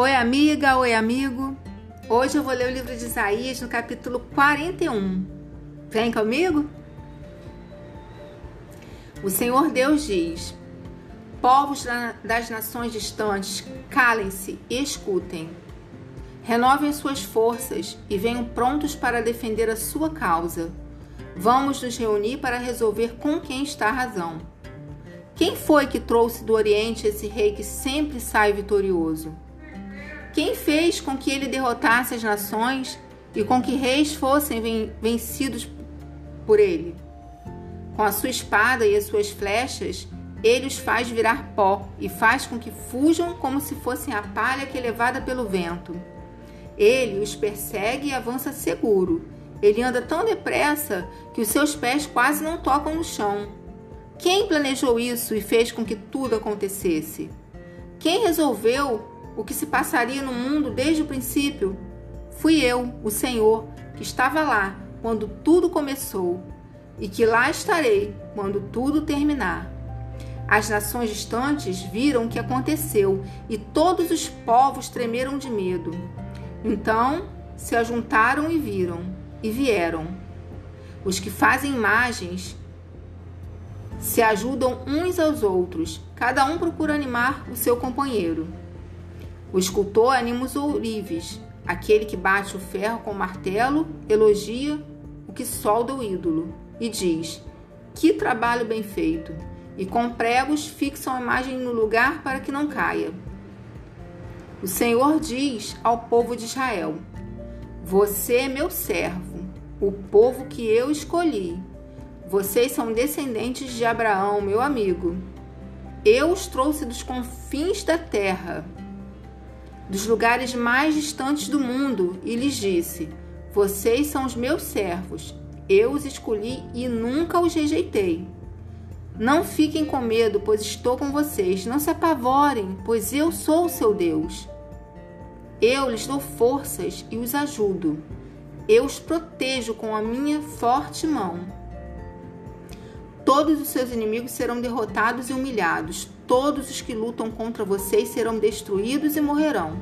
Oi, amiga, oi, amigo. Hoje eu vou ler o livro de Isaías no capítulo 41. Vem comigo? O Senhor Deus diz: Povos das nações distantes, calem-se e escutem. Renovem suas forças e venham prontos para defender a sua causa. Vamos nos reunir para resolver com quem está a razão. Quem foi que trouxe do Oriente esse rei que sempre sai vitorioso? Quem fez com que ele derrotasse as nações e com que reis fossem vencidos por ele? Com a sua espada e as suas flechas, ele os faz virar pó e faz com que fujam como se fossem a palha que é levada pelo vento. Ele os persegue e avança seguro. Ele anda tão depressa que os seus pés quase não tocam no chão. Quem planejou isso e fez com que tudo acontecesse? Quem resolveu o que se passaria no mundo desde o princípio? Fui eu, o Senhor, que estava lá quando tudo começou e que lá estarei quando tudo terminar. As nações distantes viram o que aconteceu e todos os povos tremeram de medo. Então se ajuntaram e viram, e vieram. Os que fazem imagens se ajudam uns aos outros, cada um procura animar o seu companheiro. O escultor anima os ourives, aquele que bate o ferro com o martelo elogia o que solda o ídolo e diz: Que trabalho bem feito! E com pregos fixam a imagem no lugar para que não caia. O Senhor diz ao povo de Israel: Você é meu servo, o povo que eu escolhi. Vocês são descendentes de Abraão, meu amigo. Eu os trouxe dos confins da terra, dos lugares mais distantes do mundo, e lhes disse: Vocês são os meus servos. Eu os escolhi e nunca os rejeitei. Não fiquem com medo, pois estou com vocês. Não se apavorem, pois eu sou o seu Deus. Eu lhes dou forças e os ajudo. Eu os protejo com a minha forte mão. Todos os seus inimigos serão derrotados e humilhados. Todos os que lutam contra vocês serão destruídos e morrerão.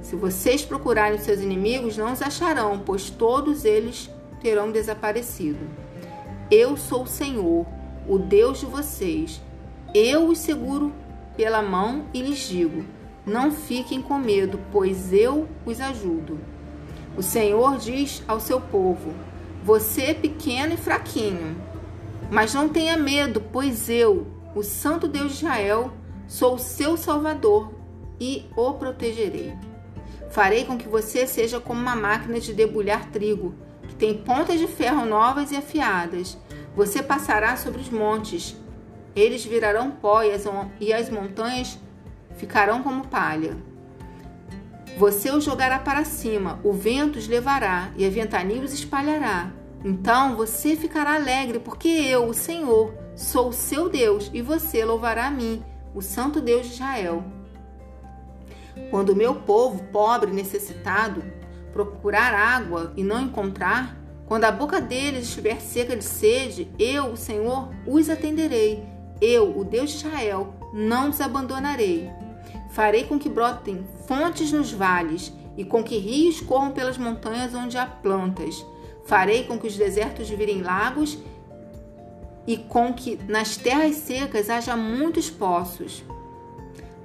Se vocês procurarem seus inimigos, não os acharão, pois todos eles terão desaparecido. Eu sou o Senhor o Deus de vocês. Eu os seguro pela mão e lhes digo: não fiquem com medo, pois eu os ajudo. O Senhor diz ao seu povo: Você é pequeno e fraquinho, mas não tenha medo, pois eu, o Santo Deus de Israel, sou o seu Salvador e o protegerei. Farei com que você seja como uma máquina de debulhar trigo, que tem pontas de ferro novas e afiadas você passará sobre os montes, eles virarão pó e as montanhas ficarão como palha. Você os jogará para cima, o vento os levará e a ventania os espalhará. Então você ficará alegre, porque eu, o Senhor, sou o seu Deus e você louvará a mim, o Santo Deus de Israel. Quando o meu povo, pobre necessitado, procurar água e não encontrar, quando a boca deles estiver seca de sede, eu, o Senhor, os atenderei. Eu, o Deus de Israel, não os abandonarei. Farei com que brotem fontes nos vales e com que rios corram pelas montanhas onde há plantas. Farei com que os desertos virem lagos e com que nas terras secas haja muitos poços.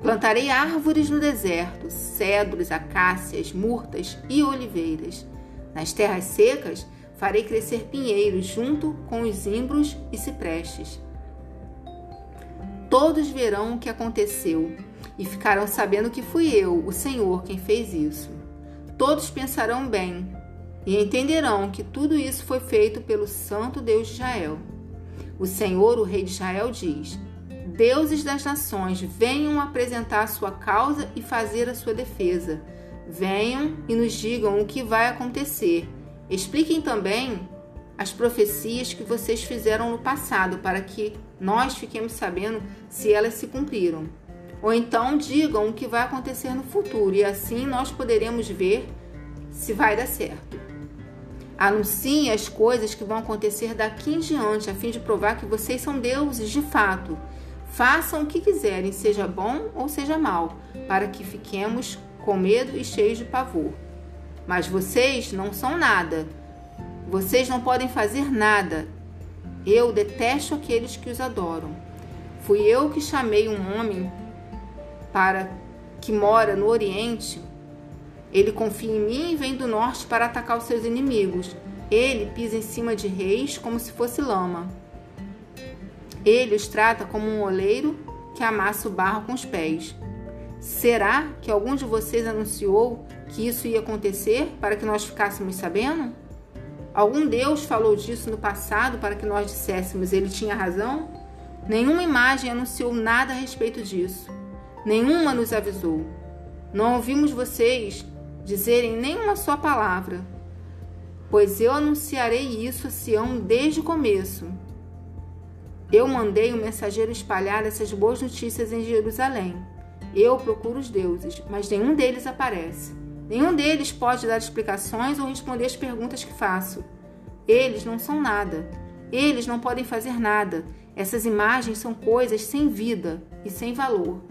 Plantarei árvores no deserto, cedros, acácias, murtas e oliveiras. Nas terras secas, Farei crescer pinheiros junto com os zimbros e ciprestes. Todos verão o que aconteceu e ficarão sabendo que fui eu, o Senhor, quem fez isso. Todos pensarão bem e entenderão que tudo isso foi feito pelo Santo Deus de Israel. O Senhor, o Rei de Israel, diz: Deuses das nações, venham apresentar a sua causa e fazer a sua defesa. Venham e nos digam o que vai acontecer Expliquem também as profecias que vocês fizeram no passado, para que nós fiquemos sabendo se elas se cumpriram. Ou então digam o que vai acontecer no futuro e assim nós poderemos ver se vai dar certo. Anunciem as coisas que vão acontecer daqui em diante, a fim de provar que vocês são deuses de fato. Façam o que quiserem, seja bom ou seja mal, para que fiquemos com medo e cheios de pavor. Mas vocês não são nada. Vocês não podem fazer nada. Eu detesto aqueles que os adoram. Fui eu que chamei um homem para que mora no Oriente. Ele confia em mim e vem do norte para atacar os seus inimigos. Ele pisa em cima de reis como se fosse lama. Ele os trata como um oleiro que amassa o barro com os pés. Será que algum de vocês anunciou que isso ia acontecer para que nós ficássemos sabendo? Algum Deus falou disso no passado para que nós disséssemos ele tinha razão? Nenhuma imagem anunciou nada a respeito disso. Nenhuma nos avisou. Não ouvimos vocês dizerem nenhuma só palavra. Pois eu anunciarei isso a Sião desde o começo. Eu mandei o um mensageiro espalhar essas boas notícias em Jerusalém. Eu procuro os deuses, mas nenhum deles aparece. Nenhum deles pode dar explicações ou responder as perguntas que faço. Eles não são nada. Eles não podem fazer nada. Essas imagens são coisas sem vida e sem valor.